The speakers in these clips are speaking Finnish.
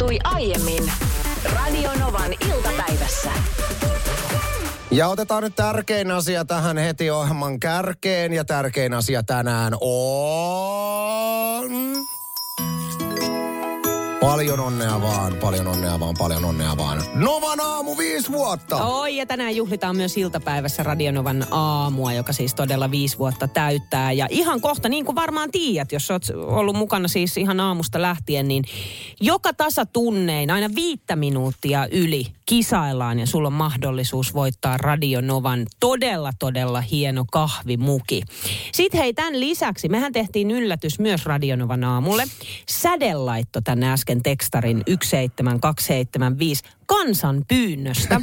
tapahtui aiemmin Radionovan iltapäivässä. Ja otetaan nyt tärkein asia tähän heti ohjelman kärkeen. Ja tärkein asia tänään on... Paljon onnea vaan, paljon onnea vaan, paljon onnea vaan. Novan aamu viisi vuotta! Oi, ja tänään juhlitaan myös iltapäivässä Radionovan aamua, joka siis todella viisi vuotta täyttää. Ja ihan kohta, niin kuin varmaan tiedät, jos olet ollut mukana siis ihan aamusta lähtien, niin joka tasatunnein, aina viittä minuuttia yli kisaillaan ja sulla on mahdollisuus voittaa Radionovan todella, todella hieno kahvimuki. Sitten hei, tämän lisäksi, mehän tehtiin yllätys myös Radionovan aamulle. Sädelaitto tänne äsken tekstarin 17275 kansan pyynnöstä.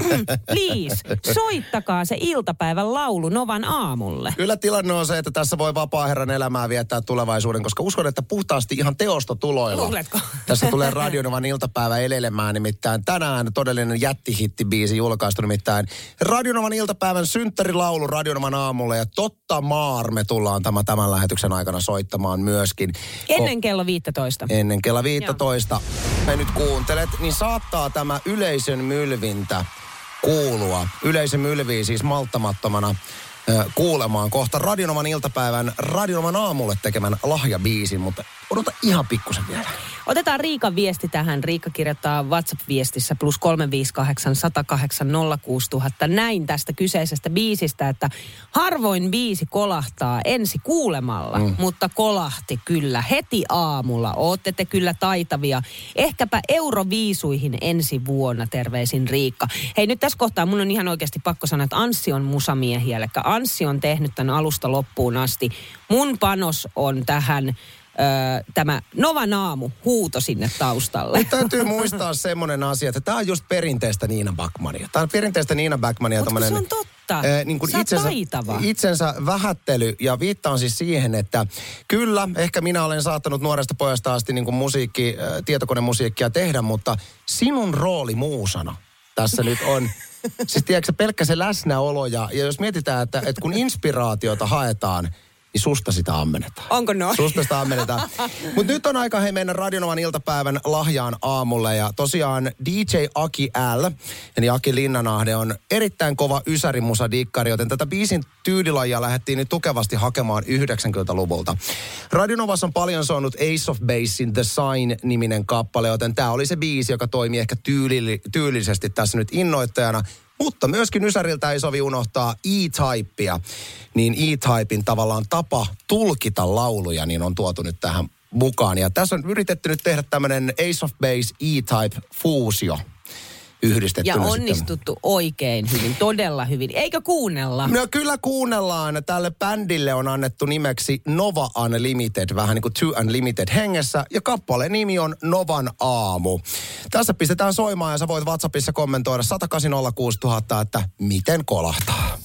Please, soittakaa se iltapäivän laulu Novan aamulle. Kyllä tilanne on se, että tässä voi vapaa-herran elämää viettää tulevaisuuden, koska uskon, että puhtaasti ihan teostotuloilla. Luuletko? Tässä tulee Radionovan iltapäivä elelemään, nimittäin tänään todellinen jättihittibiisi julkaistu, nimittäin Radionovan iltapäivän synttärilaulu Radionovan aamulle, ja totta maar me tullaan tämä, tämän lähetyksen aikana soittamaan myöskin. Ennen kello 15. Ennen kello 15. Me nyt kuuntelet, niin saattaa tämä yleisön mylvintä kuulua. Yleisön mylvii siis malttamattomana kuulemaan kohta Radionoman iltapäivän Radionoman aamulle tekemän lahjabiisin, mutta odota ihan pikkusen vielä. Otetaan Riikan viesti tähän. Riikka kirjoittaa WhatsApp-viestissä plus 358 108 06000 näin tästä kyseisestä biisistä, että harvoin biisi kolahtaa ensi kuulemalla, mm. mutta kolahti kyllä heti aamulla. Ootte te kyllä taitavia. Ehkäpä euroviisuihin ensi vuonna, terveisin Riikka. Hei nyt tässä kohtaa mun on ihan oikeasti pakko sanoa, että Anssi on musamiehiä, eli Anssi on tehnyt tämän alusta loppuun asti. Mun panos on tähän Öö, tämä Nova Naamu huuto sinne taustalle. Nyt täytyy muistaa semmoinen asia, että tämä on just perinteistä Niina Backmania. Tämä on perinteistä Niina Backmania. Mutta se on totta. Ää, niin kuin itsensä, taitava. itsensä vähättely ja viittaan siis siihen, että kyllä, ehkä minä olen saattanut nuoresta pojasta asti niin kuin musiikki, äh, tietokonemusiikkia tehdä, mutta sinun rooli muusana tässä nyt on, siis tiedätkö, pelkkä se läsnäolo ja, ja jos mietitään, että, että kun inspiraatiota haetaan, niin susta sitä ammennetaan. Onko noin? Susta sitä ammennetaan. Mutta nyt on aika hei mennä Radionovan iltapäivän lahjaan aamulle. Ja tosiaan DJ Aki L, eli Aki Linnanahde, on erittäin kova ysärimusa dikkari, joten tätä biisin tyylilajia lähdettiin nyt tukevasti hakemaan 90-luvulta. Radionovassa on paljon soinut Ace of Basein The Sign-niminen kappale, joten tämä oli se biisi, joka toimi ehkä tyyli, tyylisesti tässä nyt innoittajana. Mutta myöskin Ysäriltä ei sovi unohtaa E-Typea. Niin E-Typein tavallaan tapa tulkita lauluja niin on tuotu nyt tähän mukaan. Ja tässä on yritetty nyt tehdä tämmöinen Ace of Base E-Type fuusio yhdistettynä Ja sitten. onnistuttu oikein hyvin, todella hyvin. Eikö kuunnella? No kyllä kuunnellaan. Tälle bändille on annettu nimeksi Nova Unlimited, vähän niin kuin Two Unlimited hengessä. Ja kappaleen nimi on Novan aamu. Tässä pistetään soimaan ja sä voit WhatsAppissa kommentoida 10806 000, että miten kolahtaa.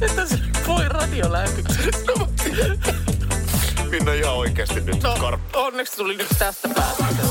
Että se voi radiolähetyksen. Minna ihan oikeesti nyt no. karppa. Onneksi tuli nyt tästä päästä.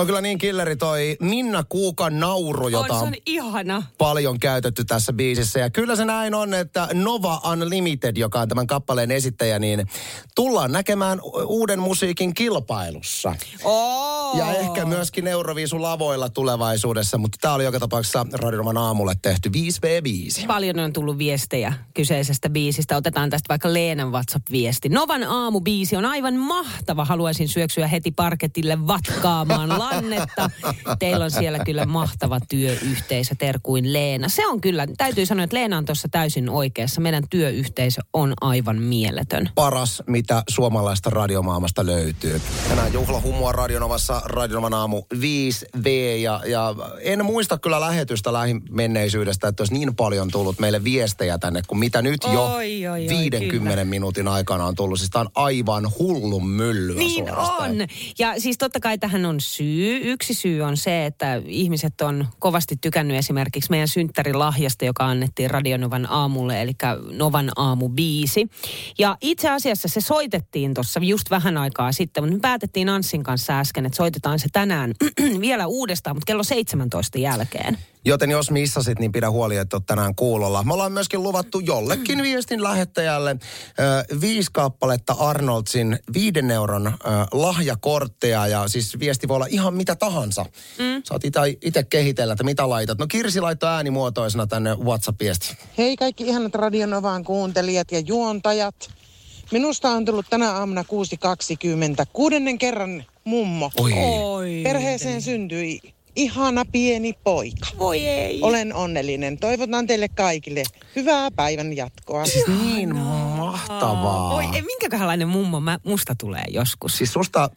On kyllä niin killeri toi Minna Kuukan nauru, jota On, on ihana. paljon käytetty tässä biisissä. Ja kyllä se näin on, että Nova Unlimited, joka on tämän kappaleen esittäjä, niin tullaan näkemään uuden musiikin kilpailussa. Oh. Ja ehkä myöskin Euroviisun lavoilla tulevaisuudessa, mutta tämä oli joka tapauksessa Radionoman aamulle tehty 5v5. Paljon on tullut viestejä kyseisestä biisistä. Otetaan tästä vaikka Leenan WhatsApp-viesti. Novan aamubiisi on aivan mahtava. Haluaisin syöksyä heti parketille vatkaamaan lannetta. Teillä on siellä kyllä mahtava työyhteisö, terkuin Leena. Se on kyllä, täytyy sanoa, että Leena on tuossa täysin oikeassa. Meidän työyhteisö on aivan mieletön. paras, mitä suomalaista radiomaailmasta löytyy. Tänään juhlahumua Radionovassa Radionovan aamu 5V ja, ja en muista kyllä lähetystä lähimenneisyydestä, että olisi niin paljon tullut meille viestejä tänne, kuin mitä nyt jo Oi, oi, oi, 50 kyllä. minuutin aikana on tullut. Siis tämä on aivan hullun myllyä Niin suorastaan. on. Ja siis totta kai tähän on syy. Yksi syy on se, että ihmiset on kovasti tykännyt esimerkiksi meidän synttärilahjasta, joka annettiin Radionovan aamulle, eli Novan aamubiisi. Ja itse asiassa se soitettiin tuossa just vähän aikaa sitten, mutta me päätettiin Anssin kanssa äsken, että soitetaan se tänään vielä uudestaan, mutta kello 17 jälkeen. Joten jos missasit, niin pidä huoli, että oot tänään kuulolla. Me ollaan myöskin luvattu jollekin viestin lähettäjälle ö, viisi kappaletta Arnoldsin viiden euron ö, lahjakortteja. Ja siis viesti voi olla ihan mitä tahansa. Mm. Saat itse kehitellä, että mitä laitat. No Kirsi laittoi äänimuotoisena tänne WhatsApp-viesti. Hei kaikki ihanat Radionovaan kuuntelijat ja juontajat. Minusta on tullut tänä aamuna 6.20. Kuudennen kerran mummo. Oi. Oi. Perheeseen syntyi ihana pieni poika. Voi ei. Olen onnellinen. Toivotan teille kaikille hyvää päivän jatkoa. Siis niin mahtavaa. Oi, ei, minkäköhänlainen mummo mä, musta tulee joskus. Siis susta,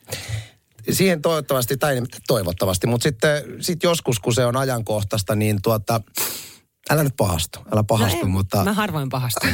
siihen toivottavasti, tai toivottavasti, mutta sitten sit joskus, kun se on ajankohtaista, niin tuota, älä nyt pahastu, älä pahastu, no mutta Mä harvoin pahastun.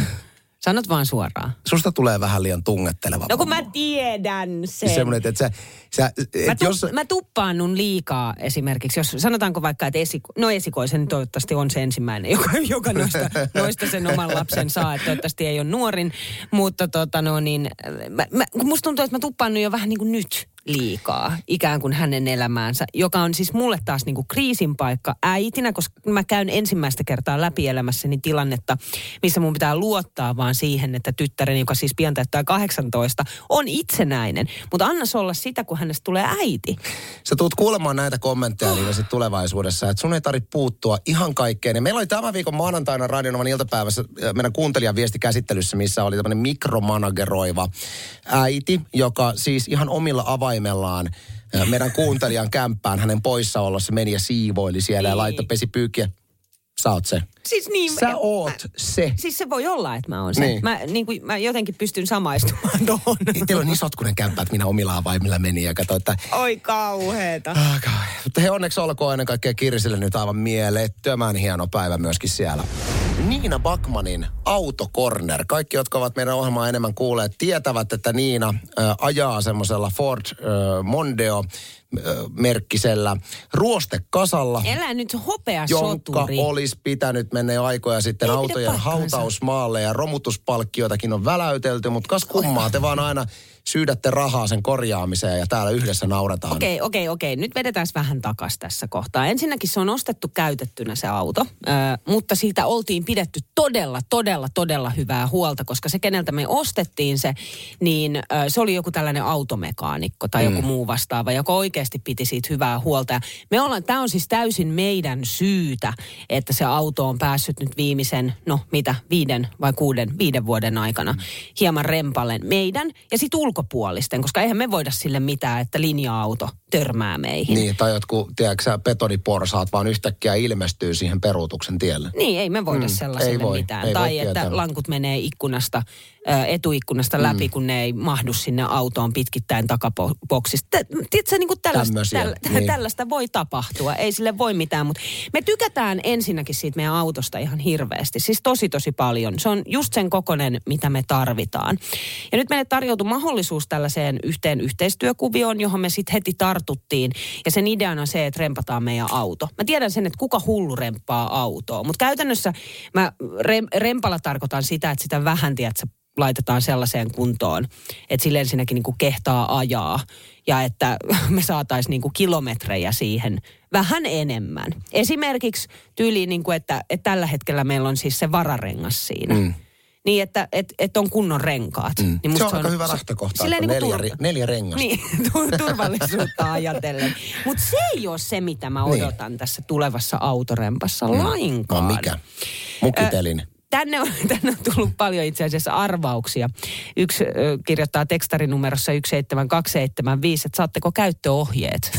Sanot vaan suoraan. susta tulee vähän liian tungetteleva. No kun mä tiedän sen. Semmoinen, että sä, sä Mä, et tu- jos, mä tuppaannun liikaa esimerkiksi, jos sanotaanko vaikka, että esiko- no esikoisen toivottavasti on se ensimmäinen, joka, joka noista, noista sen oman lapsen saa, että toivottavasti ei ole nuorin, mutta tota no niin, mä, mä, musta tuntuu, että mä tuppaannun jo vähän niin kuin nyt liikaa ikään kuin hänen elämäänsä, joka on siis mulle taas niin kuin kriisin paikka äitinä, koska mä käyn ensimmäistä kertaa läpi elämässäni tilannetta, missä mun pitää luottaa vaan siihen, että tyttäreni, joka siis pian täyttää 18, on itsenäinen. Mutta annas olla sitä, kun hänestä tulee äiti. sä tuut kuulemaan näitä kommentteja niin sit tulevaisuudessa, että sun ei tarvitse puuttua ihan kaikkeen. Ja meillä oli tämän viikon maanantaina Radionovan iltapäivässä äh, meidän kuuntelijan viesti käsittelyssä, missä oli tämmöinen mikromanageroiva äiti, joka siis ihan omilla avaimellaan äh, meidän kuuntelijan kämppään hänen poissaolossa meni ja siivoili siellä ja Niin. laittoi pesi pyykkiä. Sä oot se. Siis niin, Sä mä- oot se. Siis se voi olla, että mä oon se. Niin. Niin. Mä, niin kuin, mä jotenkin pystyn samaistumaan tuohon. Teillä on niin sotkunen kämppä, että minä omilla avaimilla meni ja katsoin, että Oi kauheeta. Ah, kai. Mutta he onneksi olkoon ennen kaikkea Kirsille nyt aivan mielettömän hieno päivä myöskin siellä. Niina Bakmanin Autocorner. Kaikki, jotka ovat meidän ohjelmaa enemmän kuulleet, tietävät, että Niina äh, ajaa semmoisella Ford äh, Mondeo äh, merkkisellä ruostekasalla. Elä nyt hopea jonka olisi pitänyt mennä jo aikoja sitten Ei autojen hautausmaalle ja romutuspalkkioitakin on väläytelty, mutta kas kummaa, te vaan aina syydätte rahaa sen korjaamiseen ja täällä yhdessä naurataan. Okei, okei, okei. Nyt vedetään vähän takas tässä kohtaa. Ensinnäkin se on ostettu käytettynä se auto, mutta siitä oltiin pidetty todella, todella, todella hyvää huolta, koska se, keneltä me ostettiin se, niin se oli joku tällainen automekaanikko tai joku muu vastaava, joka oikeasti piti siitä hyvää huolta. Ja me ollaan, tämä on siis täysin meidän syytä, että se auto on päässyt nyt viimeisen, no mitä, viiden vai kuuden, viiden vuoden aikana hieman rempalle meidän ja sitten ulkopuolisten, koska eihän me voida sille mitään, että linja-auto törmää meihin. Niin, tai jotkut, tiedätkö betoniporsaat vaan yhtäkkiä ilmestyy siihen peruutuksen tielle. Niin, ei me voida Mm, mm, sellaiselle ei voi, mitään. ei voi tai että tietää. lankut menee ikkunasta, etuikkunasta läpi, kun ne ei mahdu sinne autoon pitkittäin takaboksista. Tä- Tiedätkö, niin kuin tällaista, tällä, niin. tällaista voi tapahtua. Ei sille voi mitään, mutta me tykätään ensinnäkin siitä meidän autosta ihan hirveästi. Siis tosi, tosi paljon. Se on just sen kokonen, mitä me tarvitaan. Ja nyt meille tarjoutui mahdollisuus tällaiseen yhteen yhteistyökuvioon, johon me sitten heti tartuttiin. Ja sen ideana on se, että rempataan meidän auto. Mä tiedän sen, että kuka hullu remppaa autoa. Mutta käytännössä mä rem, rempalla tarkoitan sitä, että sitä vähän, tiedätkö, laitetaan sellaiseen kuntoon, että sille ensinnäkin niin kuin kehtaa ajaa ja että me saataisiin niin kuin kilometrejä siihen vähän enemmän. Esimerkiksi tyyliin, niin kuin, että, että tällä hetkellä meillä on siis se vararengas siinä. Mm. Niin, että et, et on kunnon renkaat. Mm. Niin se on aika hyvä lähtökohta, silleen että niin neljä, ri- neljä rengasta. Niin, tu- turvallisuutta ajatellen. Mutta se ei ole se, mitä mä Niin. odotan tässä tulevassa autorempassa lainkaan. No mikä? Mukitelin. Tänne on, tänne on tullut paljon itse asiassa arvauksia. Yksi ö, kirjoittaa tekstarinumerossa 17275, että saatteko käyttöohjeet?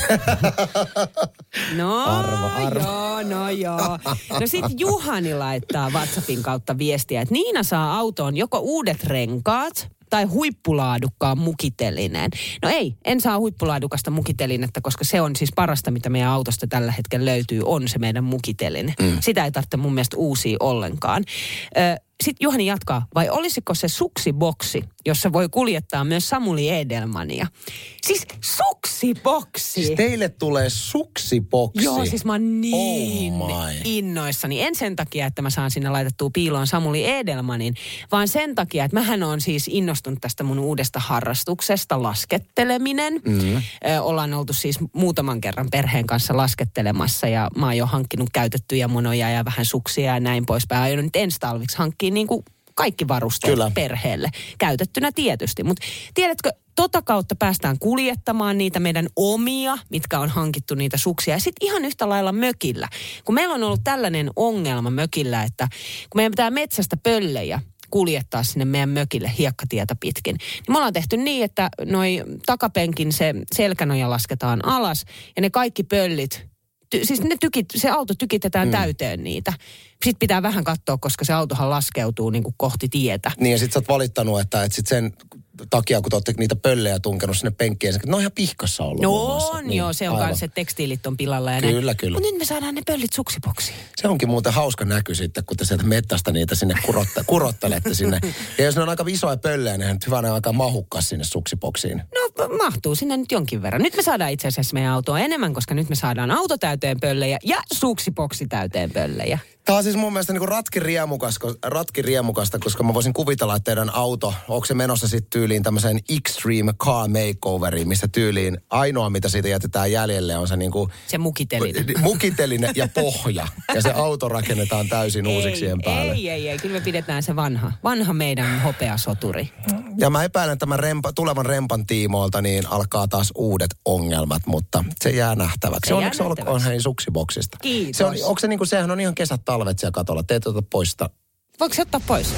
no Arvo, arvo. joo, no joo. No sit Juhani laittaa WhatsAppin kautta viestiä, että Niina saa autoon joko uudet renkaat, tai huippulaadukkaan mukitelineen. No ei, en saa huippulaadukasta mukitelinettä, koska se on siis parasta, mitä meidän autosta tällä hetkellä löytyy, on se meidän mukiteline. Mm. Sitä ei tarvitse mun mielestä uusia ollenkaan. Sitten Juhani jatkaa, vai olisiko se suksiboksi, jossa voi kuljettaa myös Samuli Edelmania? Siis suksiboksi! Siis teille tulee suksiboksi. Joo, siis mä oon niin Oh my. innoissani. En sen takia, että mä saan sinne laitettua piiloon Samuli Edelmanin, vaan sen takia, että mähän on siis innostunut tästä mun uudesta harrastuksesta, lasketteleminen. Mm. Ö, ollaan oltu siis muutaman kerran perheen kanssa laskettelemassa ja mä oon jo hankkinut käytettyjä monoja ja vähän suksia ja näin poispäin. Aion nyt ensi talviksi hankkia niin kuin kaikki varusteet Kyllä. perheelle. Käytettynä tietysti. Mutta tiedätkö, tota kautta päästään kuljettamaan niitä meidän omia, mitkä on hankittu niitä suksia. Ja sitten ihan yhtä lailla mökillä. Kun meillä on ollut tällainen ongelma mökillä, että kun meidän pitää metsästä pöllejä kuljettaa sinne meidän mökille hiekkatietä pitkin. Niin me ollaan tehty niin, että noi takapenkin se selkänoja lasketaan alas ja ne kaikki pöllit ty, siis ne tykit, se auto tykitetään mm. täyteen niitä. Sitten pitää vähän katsoa, koska se autohan laskeutuu niin kuin kohti tietä. Niin ja sit sä oot valittanut, että et sit sen takia, kun te olette niitä pöllejä tunkenut sinne penkkiin, ne on ihan pihkassa ollut. No on, joo, se on kanssa, että tekstiilit on pilalla ja Kyllä, näin. kyllä. Mutta nyt me saadaan ne pöllit suksiboksiin. Se onkin muuten hauska näky sitten, kun te sieltä mettästä niitä sinne kurotta, kurottelette sinne. Ja jos ne on aika isoja pöllejä, niin hyvänä aika mahukkas sinne suksiboksiin. No mahtuu sinne nyt jonkin verran. Nyt me saadaan itse asiassa meidän autoa enemmän, koska nyt me saadaan auto täyteen pöllejä ja suksiboksi täyteen pöllejä. Tämä on siis mun mielestä niin ratkiriemukas, ratkiriemukasta, koska mä voisin kuvitella, että teidän auto, onko se menossa sitten tyyliin tämmöiseen extreme car makeoveriin, missä tyyliin ainoa, mitä siitä jätetään jäljelle, on se niin kuin Se mukitelinen. mukiteline ja pohja. Ja se auto rakennetaan täysin uusiksi ei, päälle. ei, ei, ei. Kyllä me pidetään se vanha. Vanha meidän hopeasoturi. Ja mä epäilen tämän rempa, tulevan rempan tiimoilta, niin alkaa taas uudet ongelmat, mutta se jää nähtäväksi. Se Onneksi olkoon hei suksiboksista. Kiitos. Se on, onko se niin kuin, sehän on ihan kesät talvet siellä katolla. Te ette ota pois sitä. Voiko se ottaa pois?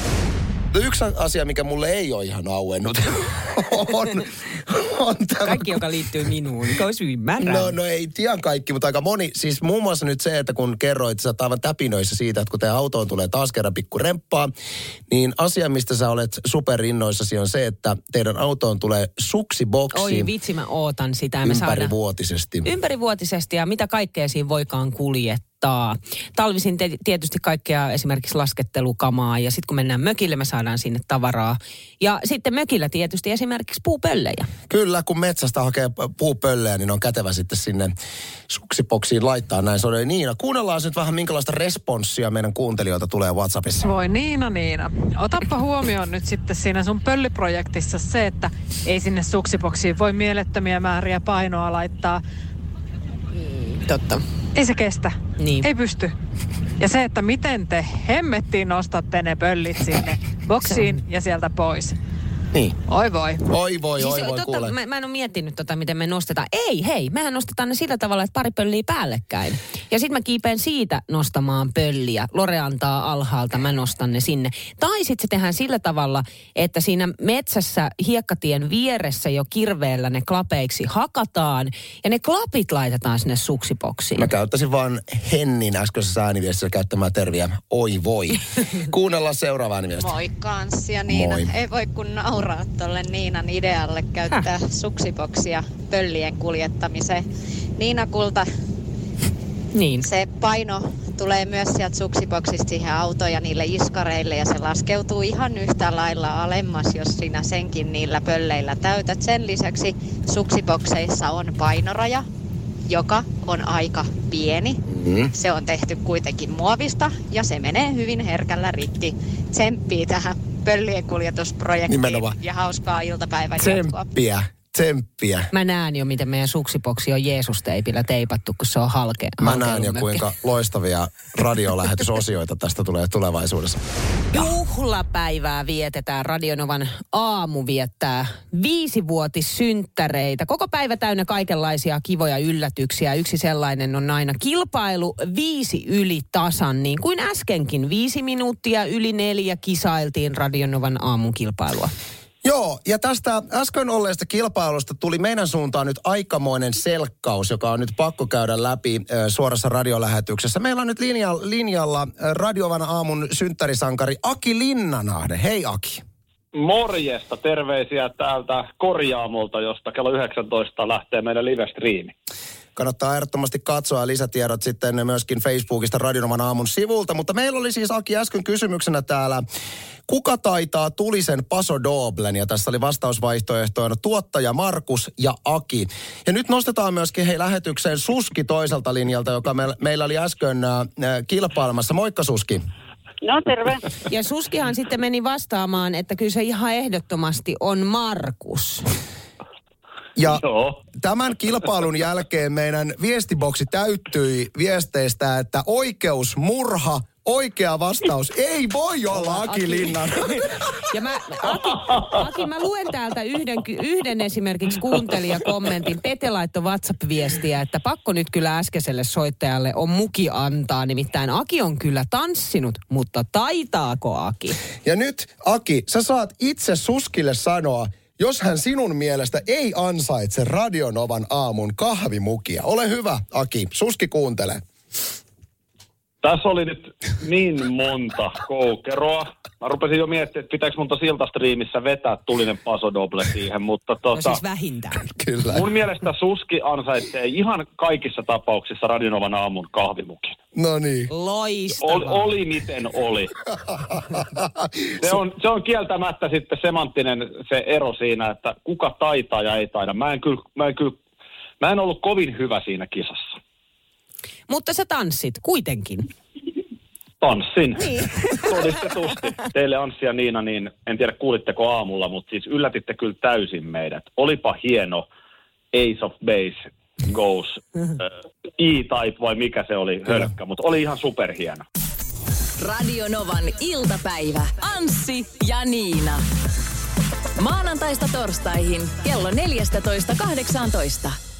No Yksi asia, mikä mulle ei ole ihan auennut, on, on tämä... Kaikki, joka liittyy minuun, koska ymmärrän. No, no ei ihan kaikki, mutta aika moni. Siis muun muassa nyt se, että kun kerroit, että sä oot aivan täpinöissä siitä, että kun teidän autoon tulee taas kerran pikku remppaa, niin asia, mistä sä olet superinnoissasi on se, että teidän autoon tulee suksiboksi Oi vitsi, mä ootan sitä. Me ympärivuotisesti. ympärivuotisesti ja mitä kaikkea siinä voikaan kuljettaa. Talvisin te- tietysti kaikkea esimerkiksi laskettelukamaa ja sitten kun mennään mökille, me saadaan sinne tavaraa. Ja sitten mökillä tietysti esimerkiksi puupöllejä. Kyllä, kun metsästä hakee puupöllejä, niin on kätevä sitten sinne suksiboksiin laittaa näin. Se oli Niina. Kuunnellaan nyt vähän, minkälaista responssia meidän kuuntelijoilta tulee WhatsAppissa. Voi Niina, Niina. Otappa huomioon nyt sitten siinä sun pölliprojektissa se, että ei sinne suksiboksiin voi mielettömiä määriä painoa laittaa. Totta. Ei se kestä. Niin. Ei pysty. Ja se, että miten te hemmettiin nostatte ne pöllit sinne boksiin ja sieltä pois. Niin. Oi voi. Oi voi, oi Siis, voi, totta, kuule. mä, mä en ole miettinyt tota, miten me nostetaan. Ei, hei, mehän nostetaan ne sillä tavalla, että pari pölliä päällekkäin. Ja sitten mä kiipeen siitä nostamaan pölliä. Lore antaa alhaalta, mä nostan ne sinne. Tai sitten se tehdään sillä tavalla, että siinä metsässä hiekkatien vieressä jo kirveellä ne klapeiksi hakataan. Ja ne klapit laitetaan sinne suksipoksiin. Mä käyttäisin vaan Hennin äskeisessä ääniviestissä käyttämää terviä oi voi. Kuunnellaan seuraava ääniviesti. Moikka Anssi ja Niina. Moi. Ei voi kun nauraa tolle Niinan idealle käyttää suksiboksia pöllien kuljettamiseen. Niina Kulta, Niin. se paino tulee myös sieltä suksiboksista siihen autoon ja niille iskareille ja se laskeutuu ihan yhtä lailla alemmas, jos sinä senkin niillä pölleillä täytät. Sen lisäksi suksibokseissa on painoraja, joka on aika pieni. Mm. Se on tehty kuitenkin muovista ja se menee hyvin herkällä rikki. Tsemppii tähän pöllien kuljetusprojektiin Nimenomaan. ja hauskaa iltapäivän jatkoa. Tsemppiä. Mä näen jo, miten meidän suksipoksi on Jeesus-teipillä teipattu, kun se on halke. Mä näen jo, kuinka loistavia radiolähetysosioita tästä tulee tulevaisuudessa. Juhlapäivää vietetään. Radionovan aamu viettää viisivuotissynttäreitä. Koko päivä täynnä kaikenlaisia kivoja yllätyksiä. Yksi sellainen on aina kilpailu viisi yli tasan, niin kuin äskenkin. Viisi minuuttia yli neljä kisailtiin Radionovan aamun kilpailua. Joo, ja tästä äsken olleesta kilpailusta tuli meidän suuntaan nyt aikamoinen selkkaus, joka on nyt pakko käydä läpi suorassa radiolähetyksessä. Meillä on nyt linja, linjalla ö, Radiovan aamun synttärisankari Aki Linnanahde. Hei Aki. Morjesta, terveisiä täältä korjaamolta, josta kello 19 lähtee meidän live-striimi. Kannattaa ehdottomasti katsoa lisätiedot sitten myöskin Facebookista Radionovan aamun sivulta. Mutta meillä oli siis Aki äsken kysymyksenä täällä, kuka taitaa tulisen Paso Doblen? Ja tässä oli vastausvaihtoehtoina tuottaja Markus ja Aki. Ja nyt nostetaan myöskin hei lähetykseen Suski toiselta linjalta, joka me, meillä oli äsken äh, kilpailemassa. Moikka Suski. No terve. Ja Suskihan sitten meni vastaamaan, että kyllä se ihan ehdottomasti on Markus. Ja Joo. tämän kilpailun jälkeen meidän viestiboksi täyttyi viesteistä, että oikeus, murha, oikea vastaus ei voi olla Aki Linnan. Ja mä, Aki, Aki, mä luen täältä yhden, yhden esimerkiksi kuuntelijakommentin. Pete laittoi WhatsApp-viestiä, että pakko nyt kyllä äskeiselle soittajalle on muki antaa. Nimittäin Aki on kyllä tanssinut, mutta taitaako Aki? Ja nyt, Aki, sä saat itse Suskille sanoa, jos hän sinun mielestä ei ansaitse Radionovan aamun kahvimukia. Ole hyvä, Aki. Suski kuuntele. Tässä oli nyt niin monta koukeroa. Mä rupesin jo miettimään, että pitääkö mun tuossa iltastriimissä vetää tulinen pasodoble siihen, mutta No tota, siis vähintään. Kyllä. mun mielestä Suski ansaitsee ihan kaikissa tapauksissa Radionovan aamun kahvimukin. No niin. Loistavaa. Oli, oli miten oli. Se on, se on kieltämättä sitten semanttinen se ero siinä, että kuka taitaa ja ei taida. Mä en kyllä, mä en kyllä, mä en ollut kovin hyvä siinä kisassa. Mutta sä tanssit kuitenkin. Tanssin. Niin. Todistetusti. Teille Anssi ja Niina, niin en tiedä kuulitteko aamulla, mutta siis yllätitte kyllä täysin meidät. Olipa hieno Ace of Base Goes äh, E-Type vai mikä se oli, hölkkä, mutta oli ihan superhieno. Radio Novan iltapäivä. Anssi ja Niina. Maanantaista torstaihin kello 14.18.